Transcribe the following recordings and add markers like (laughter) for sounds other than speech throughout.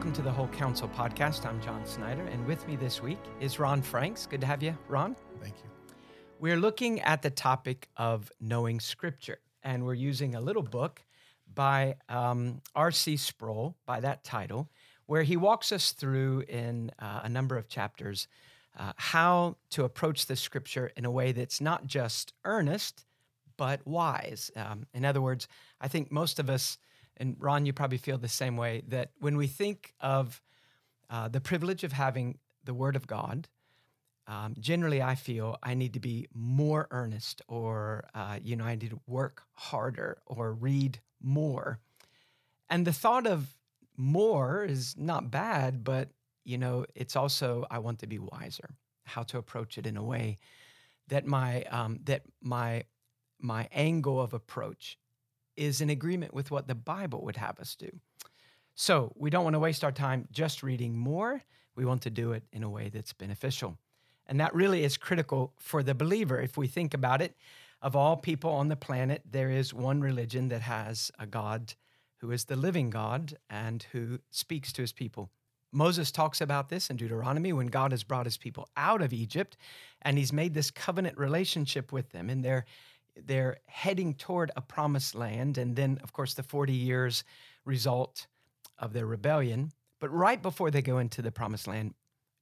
welcome to the Whole Counsel podcast. I'm John Snyder, and with me this week is Ron Franks. Good to have you, Ron. Thank you. We're looking at the topic of knowing Scripture, and we're using a little book by um, R.C. Sproul by that title, where he walks us through in uh, a number of chapters uh, how to approach the Scripture in a way that's not just earnest, but wise. Um, in other words, I think most of us and Ron, you probably feel the same way that when we think of uh, the privilege of having the Word of God, um, generally I feel I need to be more earnest, or uh, you know, I need to work harder or read more. And the thought of more is not bad, but you know, it's also I want to be wiser. How to approach it in a way that my um, that my my angle of approach is in agreement with what the Bible would have us do. So we don't want to waste our time just reading more. We want to do it in a way that's beneficial. And that really is critical for the believer. If we think about it, of all people on the planet, there is one religion that has a God who is the living God and who speaks to his people. Moses talks about this in Deuteronomy when God has brought his people out of Egypt and he's made this covenant relationship with them. And they're they're heading toward a promised land. And then, of course, the 40 years result of their rebellion. But right before they go into the promised land,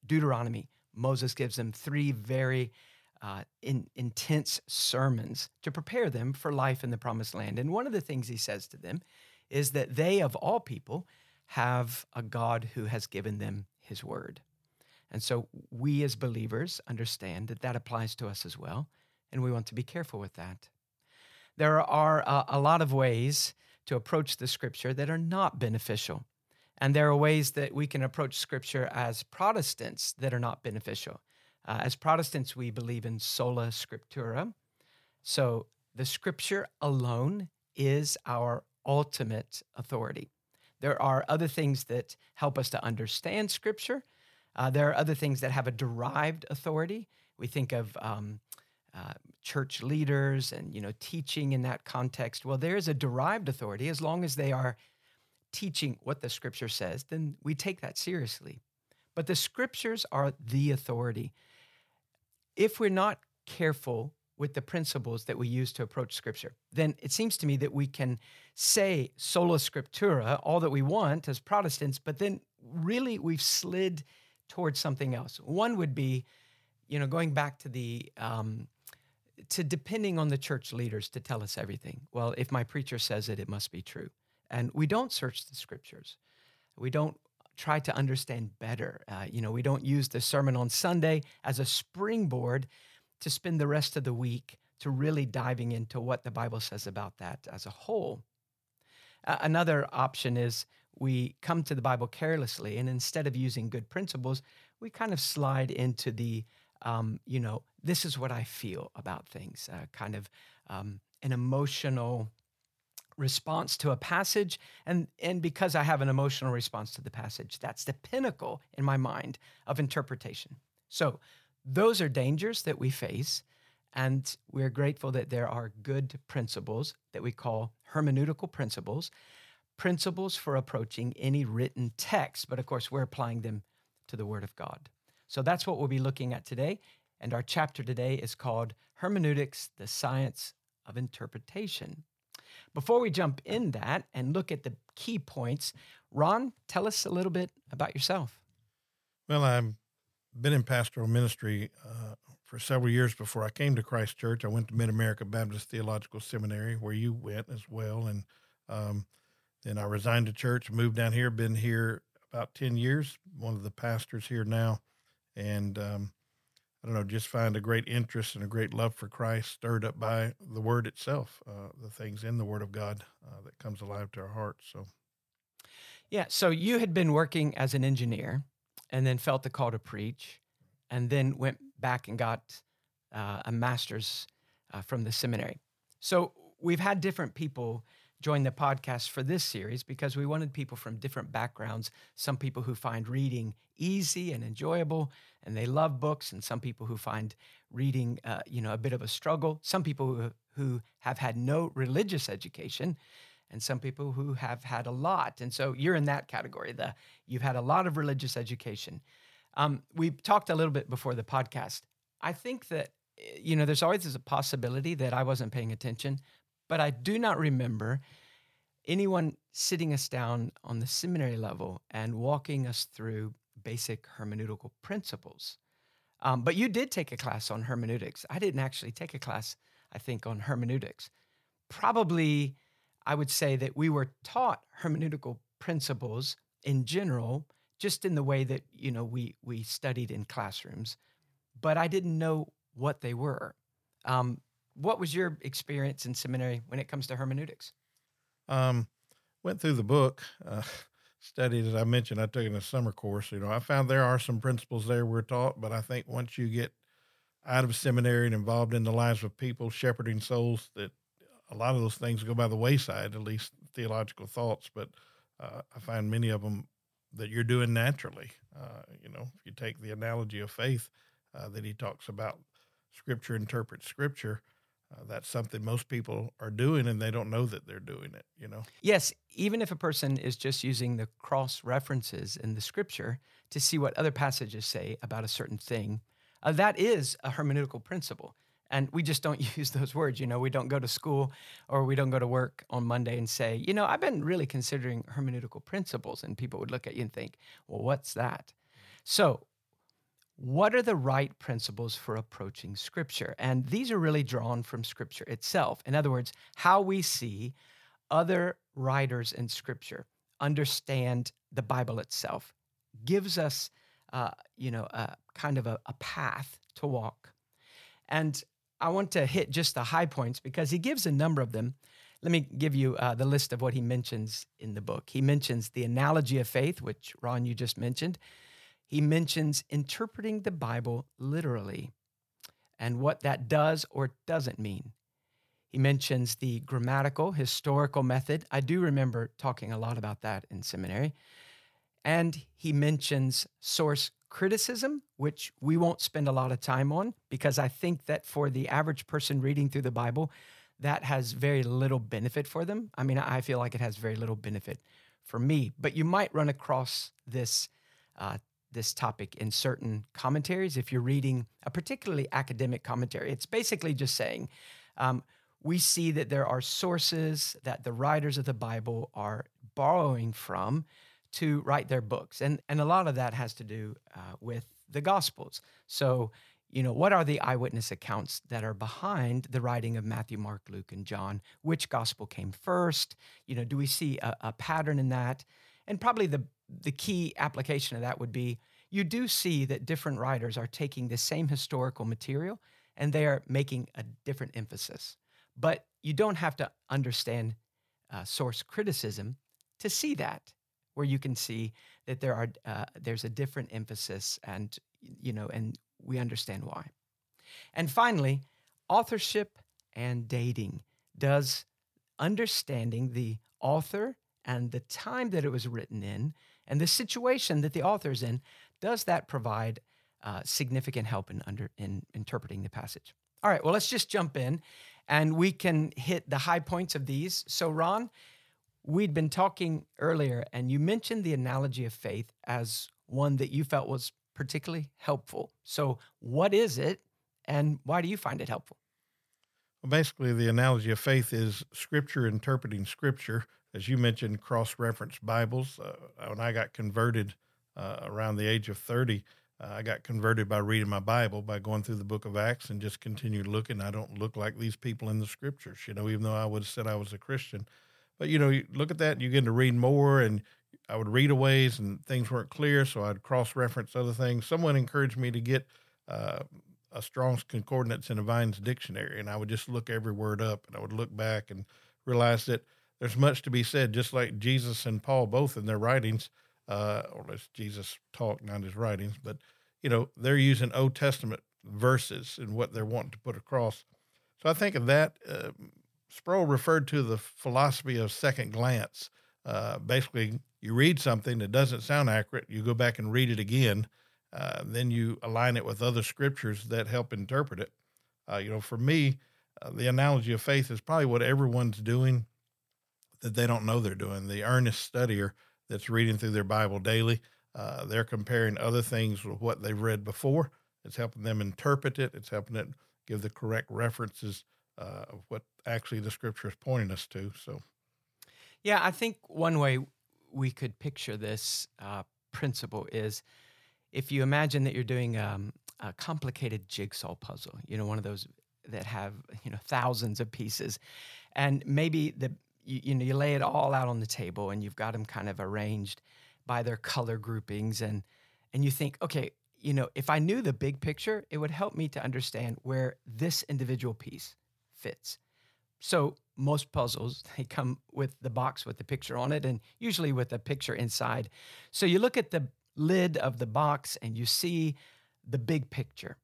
Deuteronomy, Moses gives them three very uh, in, intense sermons to prepare them for life in the promised land. And one of the things he says to them is that they, of all people, have a God who has given them his word. And so we as believers understand that that applies to us as well and we want to be careful with that. There are uh, a lot of ways to approach the scripture that are not beneficial. And there are ways that we can approach scripture as Protestants that are not beneficial. Uh, as Protestants, we believe in sola scriptura. So the scripture alone is our ultimate authority. There are other things that help us to understand scripture. Uh, there are other things that have a derived authority. We think of um, uh, church leaders and you know teaching in that context well there is a derived authority. As long as they are teaching what the scripture says then we take that seriously. But the scriptures are the authority. If we're not careful with the principles that we use to approach scripture then it seems to me that we can say sola scriptura all that we want as protestants but then really we've slid towards something else. One would be you know going back to the um, to depending on the church leaders to tell us everything. Well, if my preacher says it, it must be true. And we don't search the scriptures. We don't try to understand better. Uh, you know, we don't use the sermon on Sunday as a springboard to spend the rest of the week to really diving into what the Bible says about that as a whole. Uh, another option is we come to the Bible carelessly, and instead of using good principles, we kind of slide into the um, you know, this is what I feel about things, uh, kind of um, an emotional response to a passage. And, and because I have an emotional response to the passage, that's the pinnacle in my mind of interpretation. So those are dangers that we face. And we're grateful that there are good principles that we call hermeneutical principles, principles for approaching any written text. But of course, we're applying them to the Word of God. So that's what we'll be looking at today. And our chapter today is called Hermeneutics, the Science of Interpretation. Before we jump in that and look at the key points, Ron, tell us a little bit about yourself. Well, I've been in pastoral ministry uh, for several years before I came to Christ Church. I went to Mid America Baptist Theological Seminary, where you went as well. And um, then I resigned the church, moved down here, been here about 10 years, one of the pastors here now and um, I don't know, just find a great interest and a great love for Christ, stirred up by the Word itself, uh, the things in the Word of God uh, that comes alive to our hearts. So, yeah. So you had been working as an engineer, and then felt the call to preach, and then went back and got uh, a master's uh, from the seminary. So we've had different people join the podcast for this series because we wanted people from different backgrounds. Some people who find reading easy and enjoyable, and they love books, and some people who find reading, uh, you know, a bit of a struggle. Some people who who have had no religious education, and some people who have had a lot. And so you're in that category. The you've had a lot of religious education. Um, we talked a little bit before the podcast. I think that you know there's always a possibility that I wasn't paying attention, but I do not remember anyone sitting us down on the seminary level and walking us through basic hermeneutical principles. Um, but you did take a class on hermeneutics. I didn't actually take a class, I think, on hermeneutics. Probably, I would say that we were taught hermeneutical principles in general, just in the way that you know we we studied in classrooms, but I didn't know what they were. Um, what was your experience in seminary when it comes to hermeneutics? Um, went through the book, uh, (laughs) studied as I mentioned. I took in a summer course. You know, I found there are some principles there we're taught, but I think once you get out of seminary and involved in the lives of people, shepherding souls, that a lot of those things go by the wayside. At least theological thoughts, but uh, I find many of them that you're doing naturally. Uh, you know, if you take the analogy of faith uh, that he talks about, Scripture interprets Scripture uh, that's something most people are doing and they don't know that they're doing it you know? Yes even if a person is just using the cross references in the scripture to see what other passages say about a certain thing uh, that is a hermeneutical principle. And we just don't (laughs) use those words you know? We don't go to school or we don't go to work on monday and say you know i've been really considering hermeneutical principles and people would look at you and think well what's that? So what are the right principles for approaching Scripture? And these are really drawn from Scripture itself. In other words, how we see other writers in Scripture understand the Bible itself gives us, uh, you know, a kind of a, a path to walk. And I want to hit just the high points because he gives a number of them. Let me give you uh, the list of what he mentions in the book. He mentions the analogy of faith, which Ron, you just mentioned he mentions interpreting the Bible literally and what that does or doesn't mean. He mentions the grammatical, historical method. I do remember talking a lot about that in seminary. And he mentions source criticism, which we won't spend a lot of time on because I think that for the average person reading through the Bible, that has very little benefit for them. I mean, I feel like it has very little benefit for me, but you might run across this uh, this topic in certain commentaries. If you're reading a particularly academic commentary, it's basically just saying um, we see that there are sources that the writers of the Bible are borrowing from to write their books. And, and a lot of that has to do uh, with the Gospels. So, you know, what are the eyewitness accounts that are behind the writing of Matthew, Mark, Luke, and John? Which gospel came first? You know, do we see a, a pattern in that? And probably the the key application of that would be you do see that different writers are taking the same historical material and they are making a different emphasis. But you don't have to understand uh, source criticism to see that, where you can see that there are uh, there's a different emphasis, and you know, and we understand why. And finally, authorship and dating does understanding the author and the time that it was written in and the situation that the author is in, does that provide uh, significant help in, under, in interpreting the passage? All right, well, let's just jump in and we can hit the high points of these. So, Ron, we'd been talking earlier, and you mentioned the analogy of faith as one that you felt was particularly helpful. So, what is it, and why do you find it helpful? Well, basically, the analogy of faith is Scripture interpreting Scripture as you mentioned, cross reference Bibles. Uh, when I got converted uh, around the age of 30, uh, I got converted by reading my Bible, by going through the book of Acts and just continued looking. I don't look like these people in the scriptures, you know, even though I would have said I was a Christian. But, you know, you look at that and you get to read more, and I would read a ways and things weren't clear, so I'd cross reference other things. Someone encouraged me to get uh, a Strong's Concordance in a Vine's dictionary, and I would just look every word up, and I would look back and realize that – there's much to be said, just like Jesus and Paul both in their writings, uh, or as Jesus talk, not his writings, but you know they're using Old Testament verses and what they're wanting to put across. So I think of that. Uh, Sproul referred to the philosophy of second glance. Uh, basically, you read something that doesn't sound accurate, you go back and read it again, uh, then you align it with other scriptures that help interpret it. Uh, you know, for me, uh, the analogy of faith is probably what everyone's doing that they don't know they're doing. The earnest studier that's reading through their Bible daily, uh, they're comparing other things with what they've read before. It's helping them interpret it. It's helping it give the correct references uh, of what actually the scripture is pointing us to. So, yeah, I think one way we could picture this uh, principle is if you imagine that you're doing um, a complicated jigsaw puzzle, you know, one of those that have you know thousands of pieces, and maybe the you, you know you lay it all out on the table and you've got them kind of arranged by their color groupings and and you think okay you know if i knew the big picture it would help me to understand where this individual piece fits. So most puzzles (laughs) they come with the box with the picture on it and usually with a picture inside. So you look at the lid of the box and you see the big picture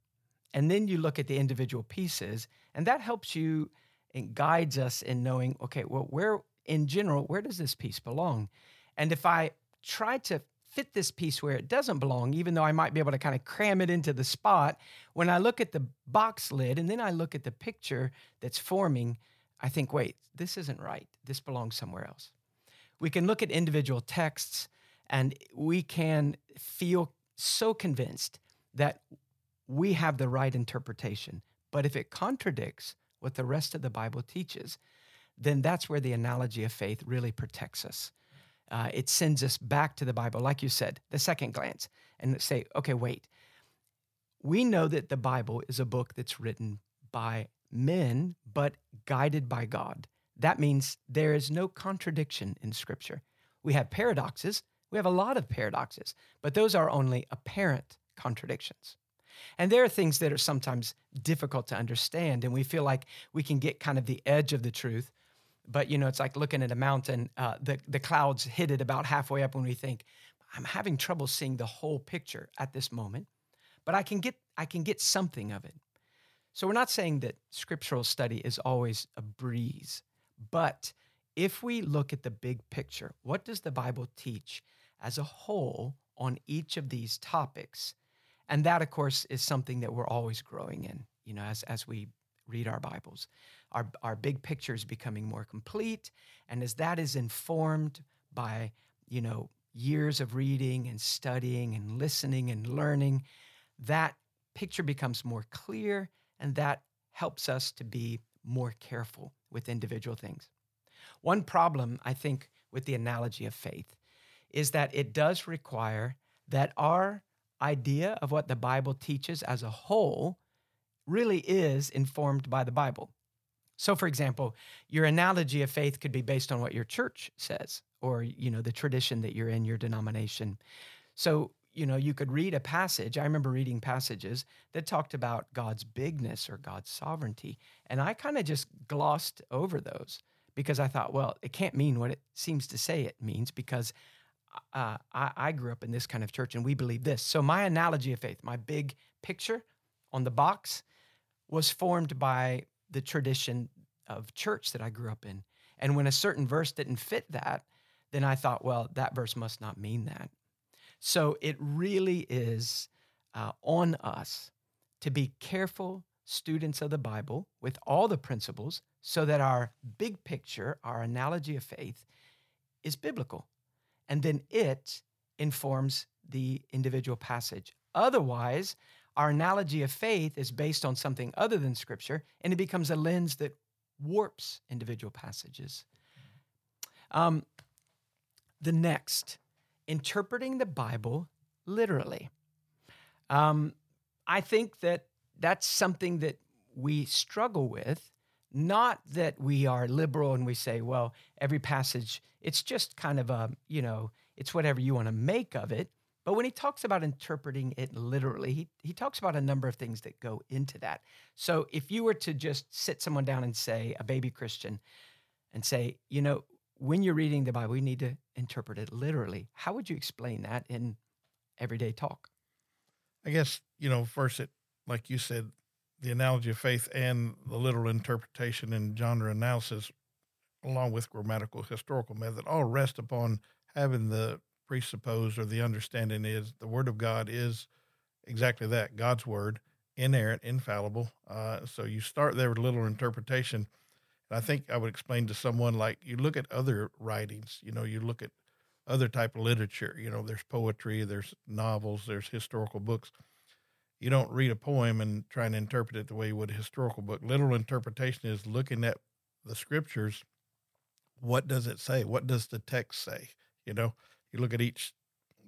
and then you look at the individual pieces and that helps you and guides us in knowing, okay, well, where in general, where does this piece belong? And if I try to fit this piece where it doesn't belong, even though I might be able to kind of cram it into the spot, when I look at the box lid and then I look at the picture that's forming, I think, wait, this isn't right. This belongs somewhere else. We can look at individual texts and we can feel so convinced that we have the right interpretation. But if it contradicts what the rest of the Bible teaches, then that's where the analogy of faith really protects us. Uh, it sends us back to the Bible, like you said, the second glance, and say, okay, wait. We know that the Bible is a book that's written by men, but guided by God. That means there is no contradiction in Scripture. We have paradoxes, we have a lot of paradoxes, but those are only apparent contradictions. And there are things that are sometimes difficult to understand, and we feel like we can get kind of the edge of the truth. But you know, it's like looking at a mountain. Uh, the the clouds hit it about halfway up when we think, "I'm having trouble seeing the whole picture at this moment," but I can get I can get something of it. So we're not saying that scriptural study is always a breeze, but if we look at the big picture, what does the Bible teach as a whole on each of these topics? And that, of course, is something that we're always growing in, you know, as, as we read our Bibles. Our, our big picture is becoming more complete. And as that is informed by, you know, years of reading and studying and listening and learning, that picture becomes more clear and that helps us to be more careful with individual things. One problem, I think, with the analogy of faith is that it does require that our idea of what the Bible teaches as a whole really is informed by the Bible. So for example, your analogy of faith could be based on what your church says or you know the tradition that you're in your denomination. So, you know, you could read a passage. I remember reading passages that talked about God's bigness or God's sovereignty, and I kind of just glossed over those because I thought, well, it can't mean what it seems to say it means because uh, I, I grew up in this kind of church and we believe this. So, my analogy of faith, my big picture on the box, was formed by the tradition of church that I grew up in. And when a certain verse didn't fit that, then I thought, well, that verse must not mean that. So, it really is uh, on us to be careful students of the Bible with all the principles so that our big picture, our analogy of faith, is biblical and then it informs the individual passage. Otherwise, our analogy of faith is based on something other than Scripture, and it becomes a lens that warps individual passages. Um, the next, interpreting the Bible literally. Um, I think that that's something that we struggle with not that we are liberal and we say, well, every passage, it's just kind of a, you know, it's whatever you want to make of it. But when he talks about interpreting it literally, he, he talks about a number of things that go into that. So if you were to just sit someone down and say, a baby Christian, and say, you know, when you're reading the Bible, you need to interpret it literally. How would you explain that in everyday talk? I guess, you know, first, it, like you said, the analogy of faith and the literal interpretation and genre analysis, along with grammatical historical method, all rest upon having the presupposed or the understanding is the Word of God is exactly that God's Word, inerrant, infallible. Uh, so you start there with literal interpretation. And I think I would explain to someone like you look at other writings, you know, you look at other type of literature, you know, there's poetry, there's novels, there's historical books. You don't read a poem and try and interpret it the way you would a historical book. Literal interpretation is looking at the scriptures. What does it say? What does the text say? You know, you look at each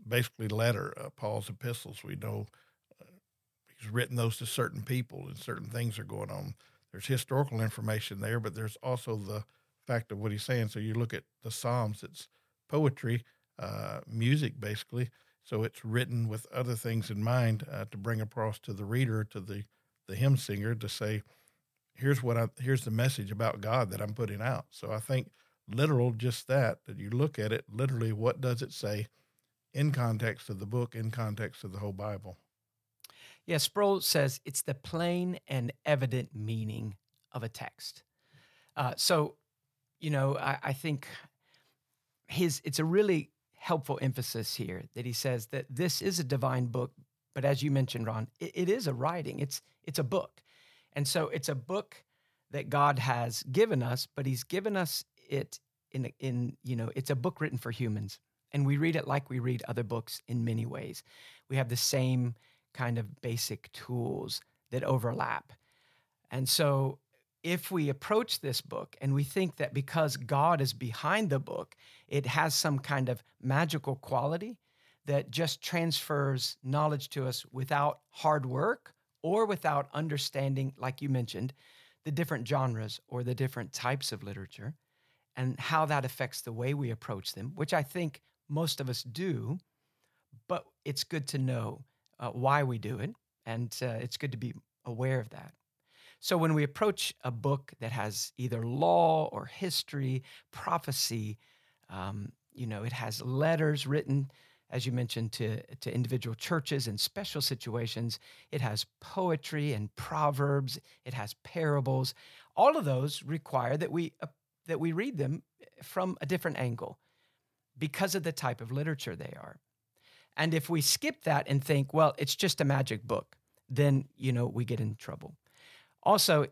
basically letter, uh, Paul's epistles. We know uh, he's written those to certain people, and certain things are going on. There's historical information there, but there's also the fact of what he's saying. So you look at the Psalms; it's poetry, uh, music, basically. So it's written with other things in mind uh, to bring across to the reader, to the the hymn singer, to say, "Here's what I here's the message about God that I'm putting out." So I think literal, just that that you look at it literally. What does it say? in context of the book, in context of the whole Bible. Yeah, Sproul says it's the plain and evident meaning of a text. Uh, so, you know, I, I think his it's a really helpful emphasis here that he says that this is a divine book, but as you mentioned, Ron, it, it is a writing. It's it's a book, and so it's a book that God has given us, but He's given us it in in you know it's a book written for humans. And we read it like we read other books in many ways. We have the same kind of basic tools that overlap. And so if we approach this book and we think that because God is behind the book, it has some kind of magical quality that just transfers knowledge to us without hard work or without understanding, like you mentioned, the different genres or the different types of literature and how that affects the way we approach them, which I think most of us do, but it's good to know uh, why we do it, and uh, it's good to be aware of that. So when we approach a book that has either law or history, prophecy, um, you know, it has letters written, as you mentioned, to, to individual churches in special situations. It has poetry and proverbs. It has parables. All of those require that we uh, that we read them from a different angle because of the type of literature they are. And if we skip that and think, well, it's just a magic book, then, you know, we get in trouble. Also,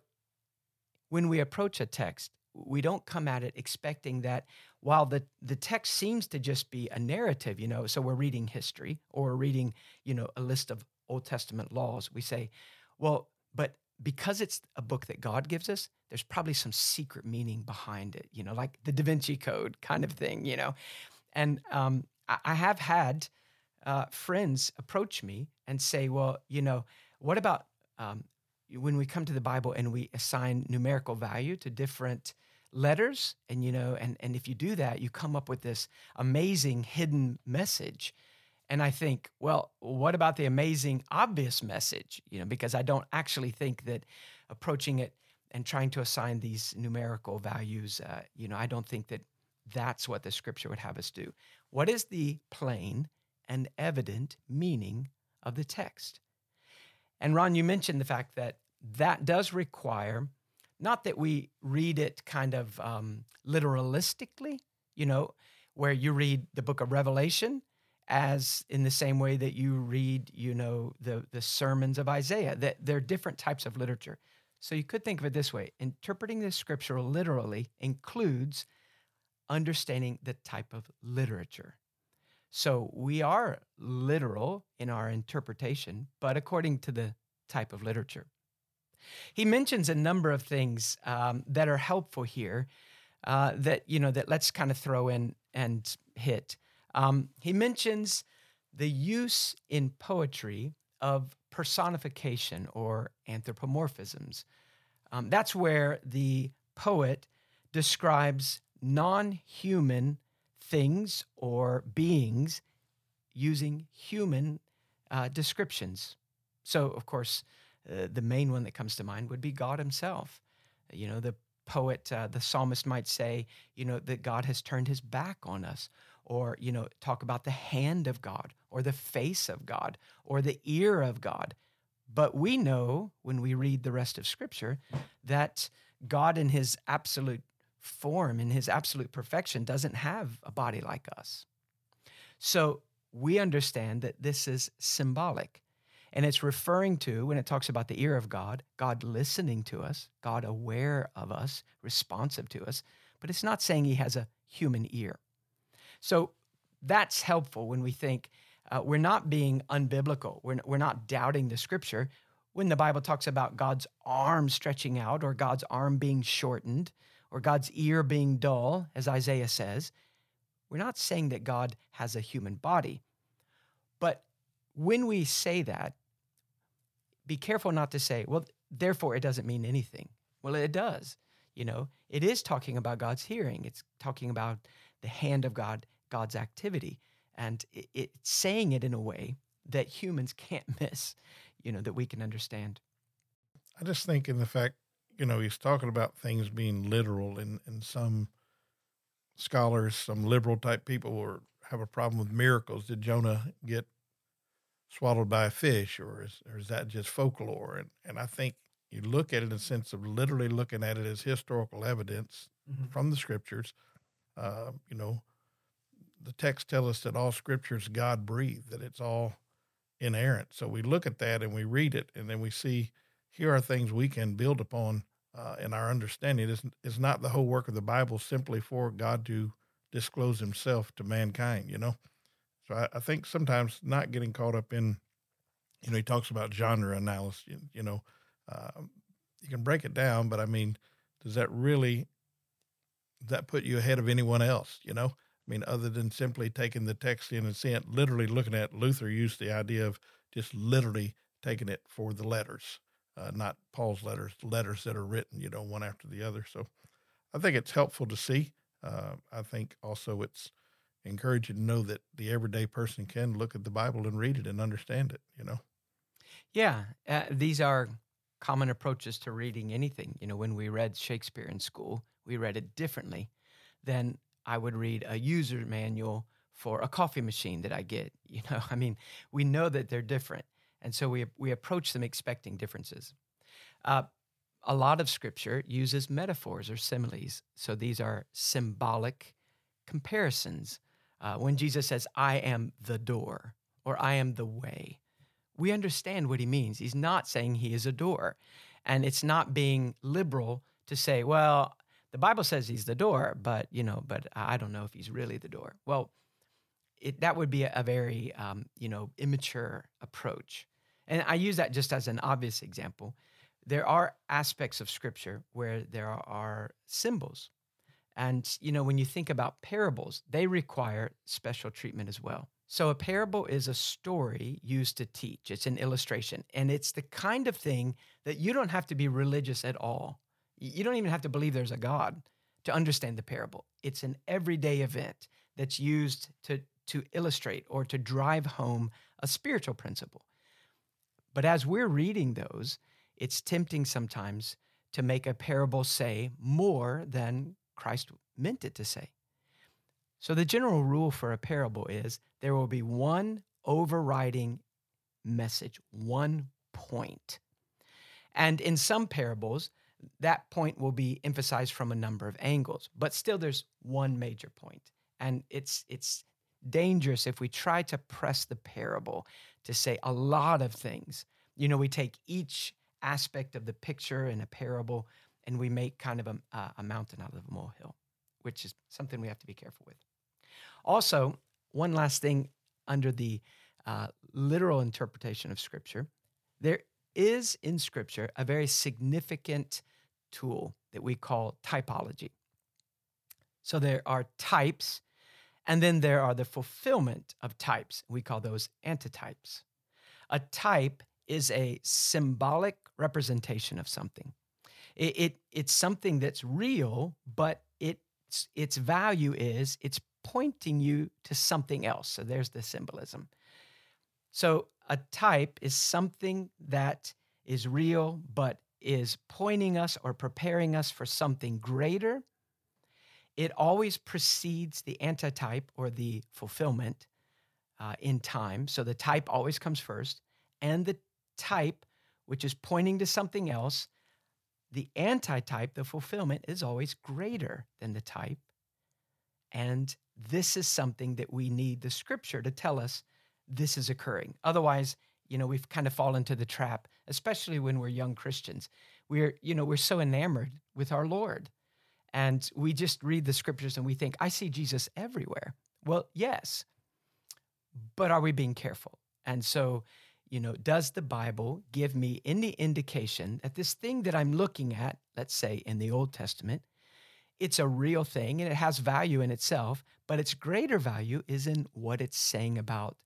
when we approach a text, we don't come at it expecting that while the, the text seems to just be a narrative, you know, so we're reading history or reading, you know, a list of Old Testament laws, we say, well, but because it's a book that God gives us, there's probably some secret meaning behind it, you know, like the Da Vinci Code kind of thing, you know. And um, I have had uh, friends approach me and say, well, you know, what about um, when we come to the Bible and we assign numerical value to different letters? And, you know, and, and if you do that, you come up with this amazing hidden message. And I think, well, what about the amazing obvious message? You know, because I don't actually think that approaching it and trying to assign these numerical values, uh, you know, I don't think that that's what the scripture would have us do. What is the plain and evident meaning of the text? And Ron, you mentioned the fact that that does require not that we read it kind of um, literalistically, you know, where you read the book of Revelation as in the same way that you read, you know, the, the sermons of Isaiah, that they're different types of literature. So you could think of it this way interpreting the scripture literally includes understanding the type of literature. So we are literal in our interpretation, but according to the type of literature. He mentions a number of things um, that are helpful here uh, that, you know, that let's kind of throw in and hit. Um, he mentions the use in poetry of personification or anthropomorphisms. Um, that's where the poet describes non human things or beings using human uh, descriptions. So, of course, uh, the main one that comes to mind would be God Himself. You know, the poet, uh, the psalmist might say, you know, that God has turned His back on us, or, you know, talk about the hand of God, or the face of God, or the ear of God. But we know when we read the rest of Scripture that God, in His absolute form in his absolute perfection doesn't have a body like us. So we understand that this is symbolic. And it's referring to, when it talks about the ear of God, God listening to us, God aware of us, responsive to us, but it's not saying he has a human ear. So that's helpful when we think uh, we're not being unbiblical, we're, we're not doubting the scripture. When the Bible talks about God's arm stretching out, or God's arm being shortened, or God's ear being dull, as Isaiah says, we're not saying that God has a human body. But when we say that, be careful not to say, well, therefore it doesn't mean anything. Well, it does. You know, it is talking about God's hearing. It's talking about the hand of God, God's activity, and it, it's saying it in a way that humans can't (laughs) miss. You know, that we can understand. I just think in the fact, you know, he's talking about things being literal, and and some scholars, some liberal type people, or have a problem with miracles. Did Jonah get swallowed by a fish, or is or is that just folklore? And and I think you look at it in the sense of literally looking at it as historical evidence mm-hmm. from the scriptures. Uh, you know, the text tell us that all scriptures God breathed, that it's all inerrant. So we look at that and we read it, and then we see here are things we can build upon uh, in our understanding. It's, it's not the whole work of the Bible simply for God to disclose Himself to mankind. You know, so I, I think sometimes not getting caught up in, you know, he talks about genre analysis. You, you know, um, you can break it down, but I mean, does that really does that put you ahead of anyone else? You know, I mean, other than simply taking the text in and seeing it, literally looking at Luther used the idea of just literally taking it for the letters, uh, not Paul's letters, letters that are written, you know, one after the other. So I think it's helpful to see. Uh, I think also it's encouraging to know that the everyday person can look at the Bible and read it and understand it, you know? Yeah. Uh, these are common approaches to reading anything. You know, when we read Shakespeare in school, we read it differently than I would read a user manual for a coffee machine that I get. (laughs) You know, I mean, we know that they're different. And so we, we approach them expecting differences. Uh, a lot of scripture uses metaphors or similes. So these are symbolic comparisons. Uh, when Jesus says, I am the door or I am the way, we understand what he means. He's not saying he is a door. And it's not being liberal to say, well, the Bible says he's the door, but you know, but I don't know if he's really the door. Well, it, that would be a, very um, you know immature approach, and I use that just as an obvious example. There are aspects of Scripture where there are symbols, and you know when you think about parables, they require special treatment as well. So, a parable is a story used to teach, it's an illustration, and it's the kind of thing that you don't have to be religious at all. You don't even have to believe there's a God to understand the parable. It's an everyday event that's used to, to illustrate or to drive home a spiritual principle. But as we're reading those, it's tempting sometimes to make a parable say more than Christ meant it to say. So, the general rule for a parable is there will be one overriding message, one point. And in some parables, that point will be emphasized from a number of angles, but still there's one major point. And it's it's dangerous if we try to press the parable to say a lot of things. You know, we take each aspect of the picture in a parable and we make kind of a, a mountain out of a molehill, which is something we have to be careful with. Also, one last thing under the uh, literal interpretation of Scripture, there is in Scripture a very significant tool that we call typology. So there are types, and then there are the fulfillment of types. We call those antitypes. A type is a symbolic representation of something. It, it, it's something that's real, but its, its value is it's pointing you to something else. So there's the symbolism. So a type is something that is real, but is pointing us or preparing us for something greater. It always precedes the antitype or the fulfillment uh, in time. So the type always comes first, and the type, which is pointing to something else, the antitype, the fulfillment, is always greater than the type. And this is something that we need the scripture to tell us this is occurring. Otherwise, You know, we've kind of fallen into the trap, especially when we're young Christians. We're, you know, we're so enamored with our Lord. And we just read the scriptures and we think, I see Jesus everywhere. Well, yes, but are we being careful? And so, you know, does the Bible give me any indication that this thing that I'm looking at, let's say in the Old Testament, it's a real thing and it has value in itself, but its greater value is in what it's saying about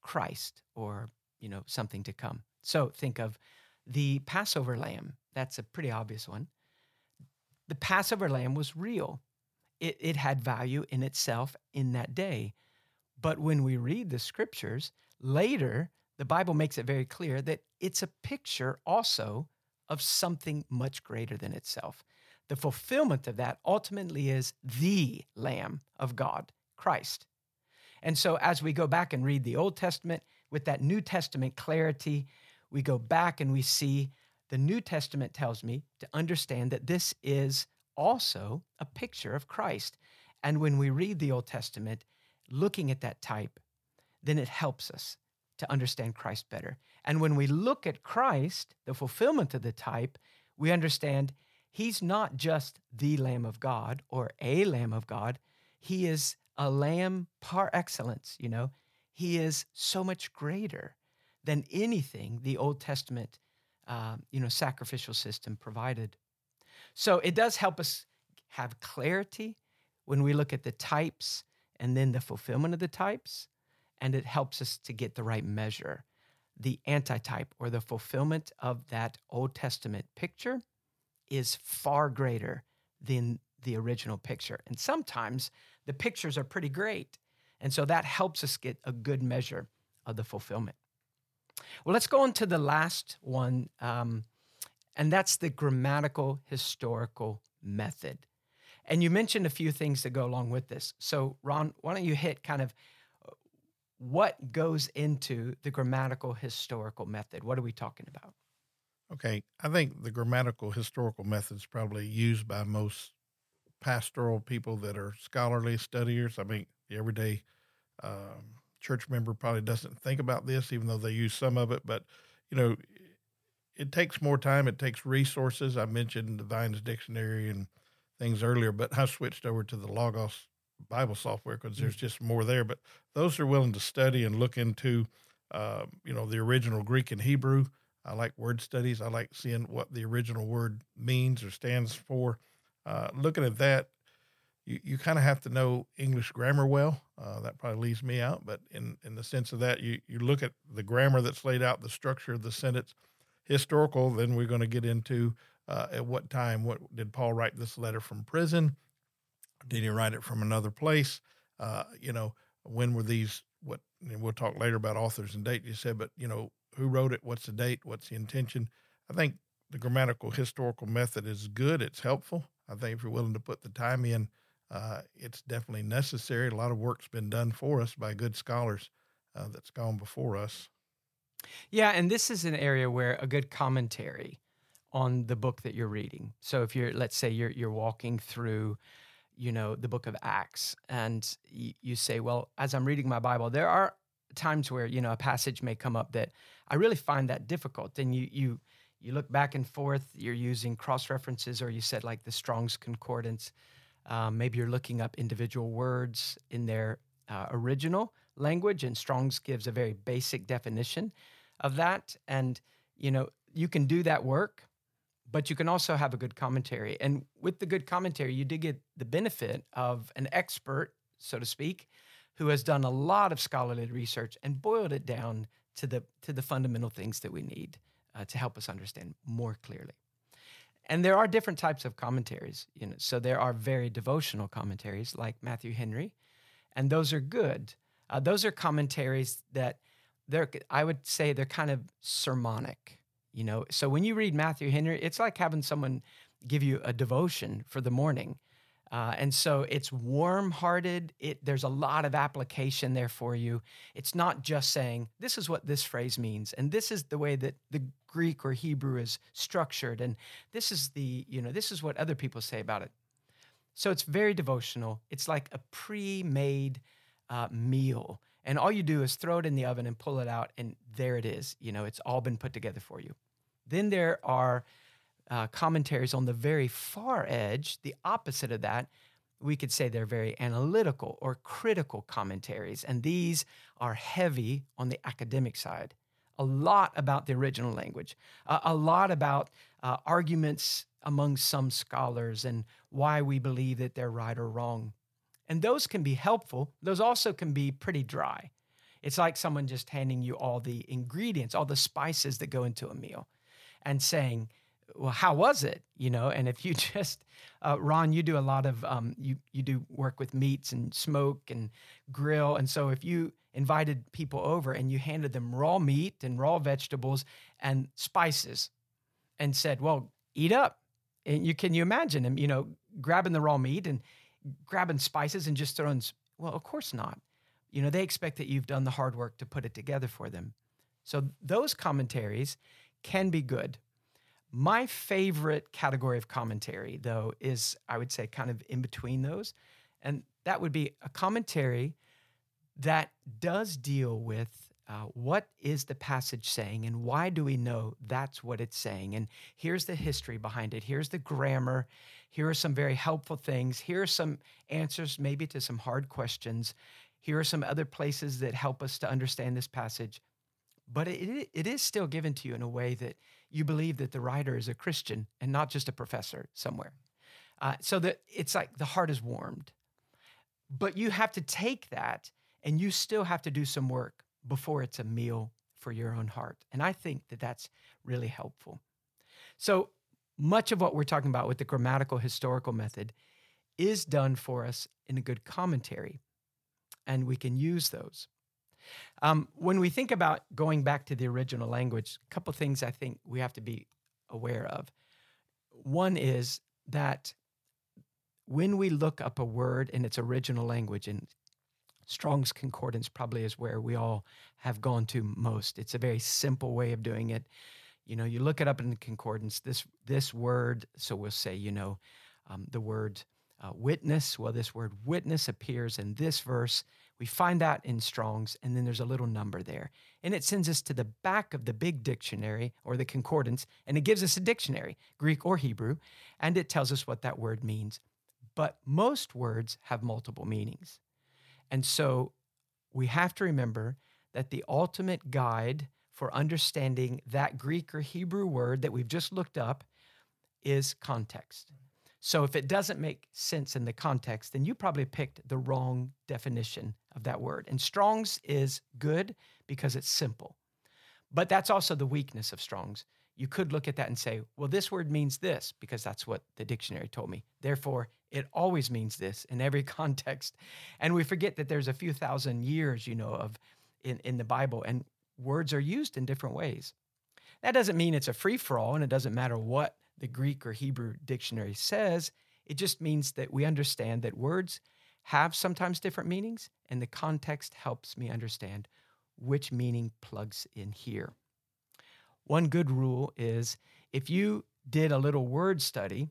Christ or, you know, something to come. So think of the Passover lamb. That's a pretty obvious one. The Passover lamb was real. It, it had value in itself in that day. But when we read the scriptures, later, the Bible makes it very clear that it's a picture also of something much greater than itself. The fulfillment of that ultimately is the Lamb of God, Christ. And so, as we go back and read the Old Testament with that New Testament clarity, we go back and we see the New Testament tells me to understand that this is also a picture of Christ. And when we read the Old Testament, looking at that type, then it helps us to understand Christ better. And when we look at Christ, the fulfillment of the type, we understand he's not just the Lamb of God or a Lamb of God, he is a lamb par excellence, you know. He is so much greater than anything the Old Testament, uh, you know, sacrificial system provided. So it does help us have clarity when we look at the types and then the fulfillment of the types, and it helps us to get the right measure. The antitype or the fulfillment of that Old Testament picture is far greater than the original picture. And sometimes the pictures are pretty great. And so that helps us get a good measure of the fulfillment. Well, let's go on to the last one, um, and that's the grammatical historical method. And you mentioned a few things that go along with this. So, Ron, why don't you hit kind of what goes into the grammatical historical method? What are we talking about? Okay, I think the grammatical historical method is probably used by most pastoral people that are scholarly studiers. I mean, the everyday um, church member probably doesn't think about this, even though they use some of it. But you know, it takes more time. It takes resources. I mentioned the Vine's Dictionary and things earlier, but I switched over to the Logos Bible software because there's mm. just more there. But those are willing to study and look into, uh, you know, the original Greek and Hebrew. I like word studies. I like seeing what the original word means or stands for. Uh, looking at that, you, you kind of have to know English grammar well. Uh, that probably leaves me out, but in, in the sense of that, you, you look at the grammar that's laid out, the structure of the sentence. Historical, then we're going to get into uh, at what time, what did Paul write this letter from prison? Did he write it from another place? Uh, you know, when were these? What? And we'll talk later about authors and date. You said, but you know, who wrote it? What's the date? What's the intention? I think the grammatical historical method is good. It's helpful. I think if you're willing to put the time in, uh, it's definitely necessary. A lot of work's been done for us by good scholars uh, that's gone before us. Yeah, and this is an area where a good commentary on the book that you're reading. So if you're, let's say, you're you're walking through, you know, the book of Acts, and you say, well, as I'm reading my Bible, there are times where you know a passage may come up that I really find that difficult, and you you you look back and forth. You're using cross references, or you said like the Strong's Concordance um, maybe you're looking up individual words in their uh, original language, and Strong's gives a very basic definition of that. And you know, you can do that work, but you can also have a good commentary. And with the good commentary, you do get the benefit of an expert, so to speak, who has done a lot of scholarly research and boiled it down to the to the fundamental things that we need uh, to help us understand more clearly. And there are different types of commentaries, you know. So there are very devotional commentaries like Matthew Henry, and those are good. Uh, those are commentaries that they're I would say they're kind of sermonic, you know. So when you read Matthew Henry, it's like having someone give you a devotion for the morning. Uh, and so it's warm-hearted. It there's a lot of application there for you. It's not just saying this is what this phrase means, and this is the way that the Greek or Hebrew is structured, and this is the you know this is what other people say about it. So it's very devotional. It's like a pre-made uh, meal, And all you do is throw it in the oven and pull it out, and there it is. You know, it's all been put together for you. Then there are uh, commentaries on the very far edge, the opposite of that. We could say they're very analytical or critical commentaries, and these are heavy on the academic side. A lot about the original language, uh, a lot about uh, arguments among some scholars and why we believe that they're right or wrong. And those can be helpful. Those also can be pretty dry. It's like someone just handing you all the ingredients, all the spices that go into a meal and saying, well, how was it? You know, and if you (laughs) just, uh, Ron, you do a lot of, um, you, you do work with meats and smoke and grill. And so if you invited people over and you handed them raw meat and raw vegetables and spices and said, well, eat up. And you can you imagine him, you know, grabbing the raw meat and grabbing spices and just throwing, well, of course not. You know, they expect that you've done the hard work to put it together for them. So those commentaries can be good. My favorite category of commentary, though, is I would say kind of in between those. And that would be a commentary that does deal with uh, what is the passage saying and why do we know that's what it's saying? And here's the history behind it. Here's the grammar. Here are some very helpful things. Here are some answers, maybe to some hard questions. Here are some other places that help us to understand this passage. But it, it is still given to you in a way that you believe that the writer is a Christian and not just a professor somewhere. Uh, so that it's like the heart is warmed. But you have to take that and you still have to do some work before it's a meal for your own heart. And I think that that's really helpful. So much of what we're talking about with the grammatical historical method is done for us in a good commentary, and we can use those. Um, when we think about going back to the original language, a couple things I think we have to be aware of. One is that when we look up a word in its original language, and Strong's Concordance probably is where we all have gone to most. It's a very simple way of doing it. You know, you look it up in the concordance. This this word, so we'll say, you know, um, the word uh, witness. Well, this word witness appears in this verse. We find that in Strong's, and then there's a little number there, and it sends us to the back of the big dictionary or the concordance, and it gives us a dictionary, Greek or Hebrew, and it tells us what that word means. But most words have multiple meanings. And so we have to remember that the ultimate guide for understanding that Greek or Hebrew word that we've just looked up is context. So if it doesn't make sense in the context, then you probably picked the wrong definition of that word. And Strong's is good because it's simple. But that's also the weakness of Strong's. You could look at that and say, well, this word means this because that's what the dictionary told me. Therefore, it always means this in every (laughs) context. And we forget that there's a few thousand years, you know, of in, in the Bible, and words are used in different ways. That doesn't mean it's a free for all, and it doesn't matter what the Greek or Hebrew dictionary says. It just means that we understand that words have sometimes different meanings, and the context helps me understand which meaning plugs in here. One good rule is if you did a little word study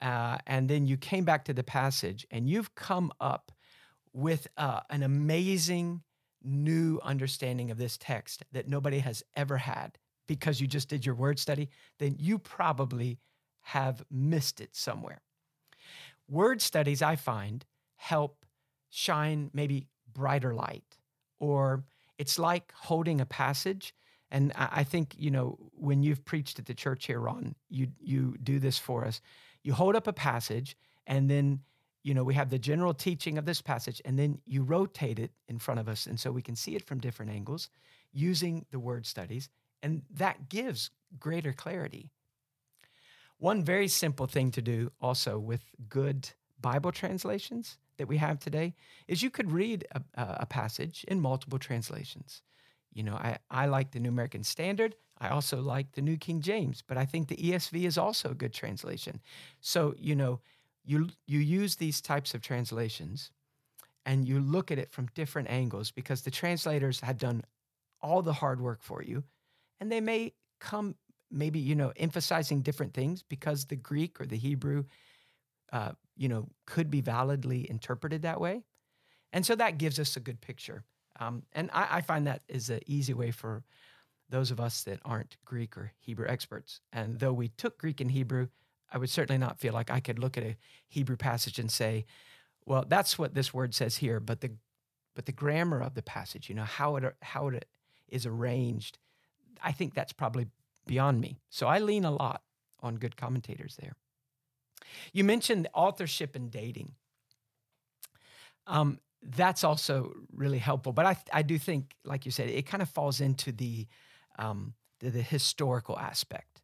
uh, and then you came back to the passage and you've come up with uh, an amazing new understanding of this text that nobody has ever had because you just did your word study, then you probably have missed it somewhere. Word studies, I find, help shine maybe brighter light, or it's like holding a passage. And I think, you know, when you've preached at the church here, Ron, you, you do this for us. You hold up a passage and then you know we have the general teaching of this passage and then you rotate it in front of us and so we can see it from different angles using the word studies and that gives greater clarity. One very simple thing to do also with good bible translations that we have today is you could read a, a passage in multiple translations you know I, I like the new american standard. I also like the New King James, but I think the ESV is also a good translation. So, you know, you you use these types of translations and you look at it from different angles because the translators have done all the hard work for you. And they may come maybe you know emphasizing different things because the greek or the hebrew uh, you know could be validly interpreted that way. And so that gives us a good picture Um, and I, I find that is an easy way for those of us that aren't Greek or Hebrew experts. And though we took Greek and Hebrew, I would certainly not feel like I could look at a Hebrew passage and say, well, that's what this word says here, but the but the grammar of the passage, you know, how it how it is arranged, I think that's probably beyond me. So I lean a lot on good commentators there. You mentioned authorship and dating. Um, that's also really helpful. But I, I do think, like you said, it kind of falls into the, um, the, the historical aspect.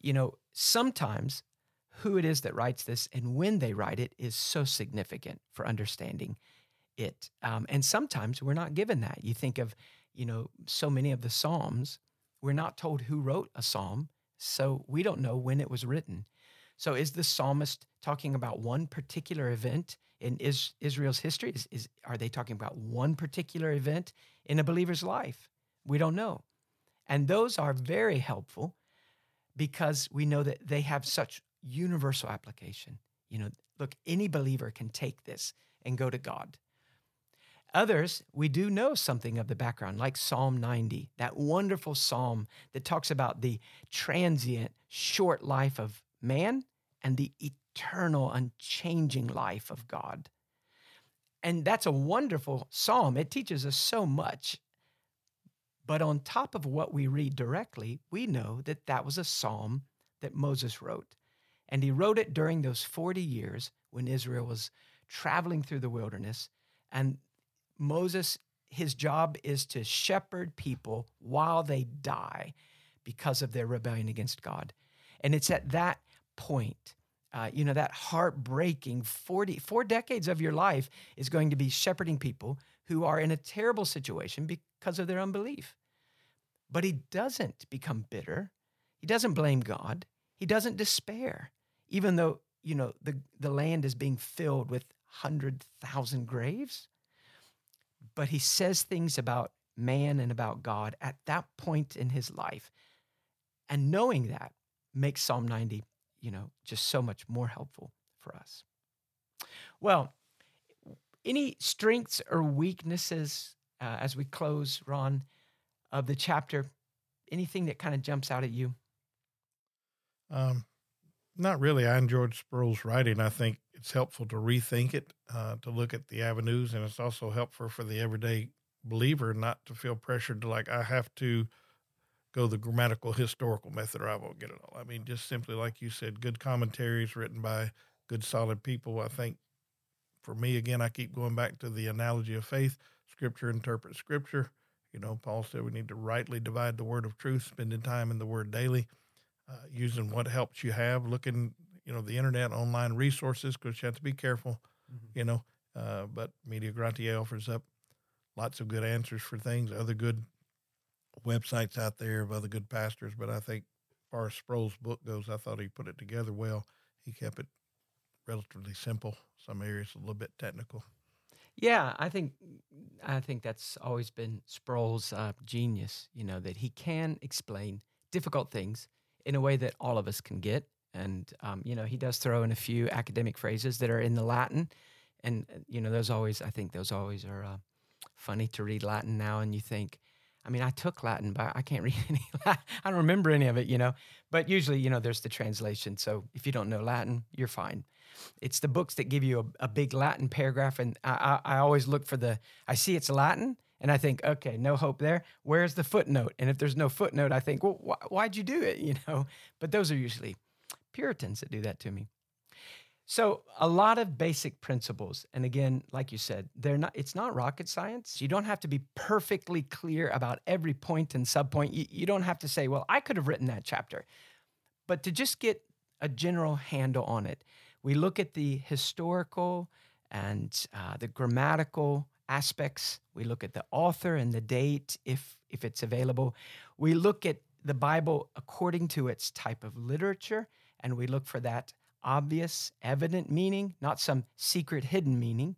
You know, sometimes who it is that writes this and when they write it is so significant for understanding it. Um, and sometimes we're not given that. You think of, you know, so many of the Psalms, we're not told who wrote a psalm, so we don't know when it was written. So is the psalmist talking about one particular event in is, Israel's history? Is, is, are they talking about one particular event in a believer's life? We don't know. And those are very helpful because we know that they have such universal application. You know, look, any believer can take this and go to God. Others, we do know something of the background, like Psalm 90, that wonderful psalm that talks about the transient, short life of man and the eternal, unchanging life of God. And that's a wonderful psalm. It teaches us so much. But on top of what we read directly, we know that that was a psalm that Moses wrote. And he wrote it during those 40 years when Israel was traveling through the wilderness. And Moses, his job is to shepherd people while they die because of their rebellion against God. And it's at that point, uh, you know, that heartbreaking 40, four decades of your life is going to be shepherding people who are in a terrible situation because of their unbelief. But he doesn't become bitter. He doesn't blame God. He doesn't despair, even though, you know, the, the land is being filled with 100,000 graves. But he says things about man and about God at that point in his life. And knowing that makes Psalm 90 you know, just so much more helpful for us. Well, any strengths or weaknesses uh, as we close, Ron, of the chapter? Anything that kind of jumps out at you? Um, not really. I enjoyed Sproul's writing. I think it's helpful to rethink it, uh, to look at the avenues, and it's also helpful for the everyday believer not to feel pressured to like I have to go the grammatical historical method or I won't get it all. I mean, just simply like you said, good commentaries written by good solid people. I think for me, again, I keep going back to the analogy of faith. Scripture interprets scripture. You know, Paul said we need to rightly divide the word of truth, spending time in the word daily, uh, using what helps you have, looking, you know, the internet, online resources, because you have to be careful, mm-hmm. you know. Uh, but Media Gratiae offers up lots of good answers for things, other good websites out there of other good pastors, but I think as far as Sproul's book goes, I thought he put it together well. He kept it relatively simple. Some areas a little bit technical. Yeah, I think I think that's always been Sproul's uh, genius. You know that he can explain difficult things in a way that all of us can get, and um, you know he does throw in a few academic phrases that are in the Latin, and you know those always I think those always are uh, funny to read Latin now, and you think I mean, I took Latin, but I can't (laughs) read any. I don't remember any of it, you know. But usually, you know, there's the translation. So if you don't know Latin, you're fine. It's the books that give you a, a big Latin paragraph, and I, I, I always look for the. I see it's Latin, and I think, okay, no hope there. Where's the footnote? And if there's no footnote, I think, well, wh- why'd you do it? (laughs) You know. But those are usually Puritans that do that to me. So a lot of basic principles, and again, like you said, they're not. It's not rocket science. You don't have to be perfectly clear about every point and subpoint. You, you don't have to say, "Well, I could have written that chapter," but to just get a general handle on it, we look at the historical and uh, the grammatical aspects. We look at the author and the date, if if it's available. We look at the Bible according to its type of literature, and we look for that obvious, evident meaning, not some secret, hidden meaning.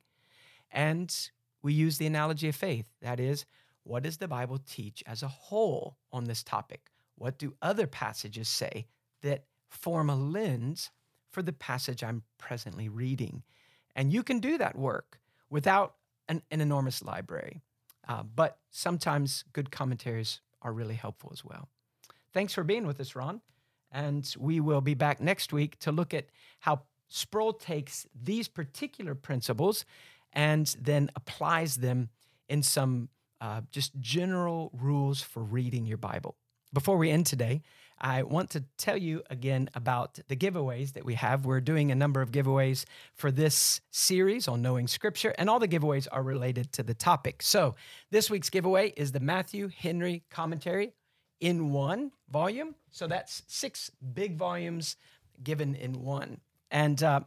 And we use the analogy of faith. That is, what does the Bible teach as a whole on this topic? What do other passages say that form a lens for the passage I'm presently reading? And you can do that work without an, an enormous library. Uh, but sometimes good commentaries are really helpful as well. Thanks for being with us, Ron. And we will be back next week to look at how Sproul takes these particular principles and then applies them in some uh, just general rules for reading your Bible. Before we end today, I want to tell you again about the giveaways that we have. We're doing a number of giveaways for this series on knowing scripture, and all the giveaways are related to the topic. So, this week's giveaway is the Matthew Henry commentary in one volume. So, that's six big volumes given in one. And uh,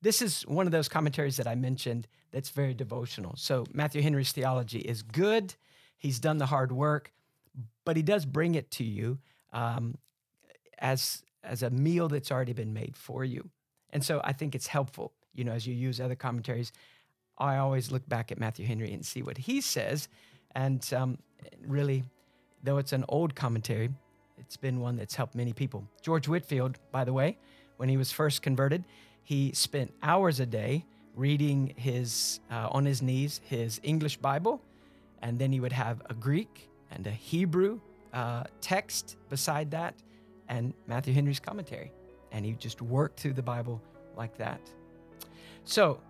this is one of those commentaries that I mentioned that's very devotional. So, Matthew Henry's theology is good, he's done the hard work, but he does bring it to you. Um, as as a meal that's already been made for you. And so I think it's helpful, you know, as you use other commentaries. I always look back at Matthew Henry and see what he says. And um, really, though it's an old commentary, it's been one that's helped many people. George Whitefield, by the way, when he was first converted, he spent hours a day reading his uh, on his knees his English Bible, and then he would have a Greek and a Hebrew uh, text beside that and Matthew Henry's commentary. And he just worked through the Bible like that. So,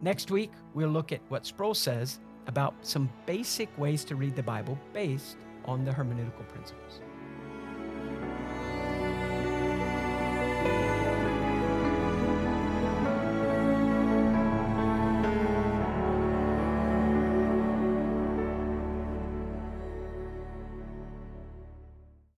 next week, we'll look at what Sproul says about some basic ways to read the Bible based on the hermeneutical principles.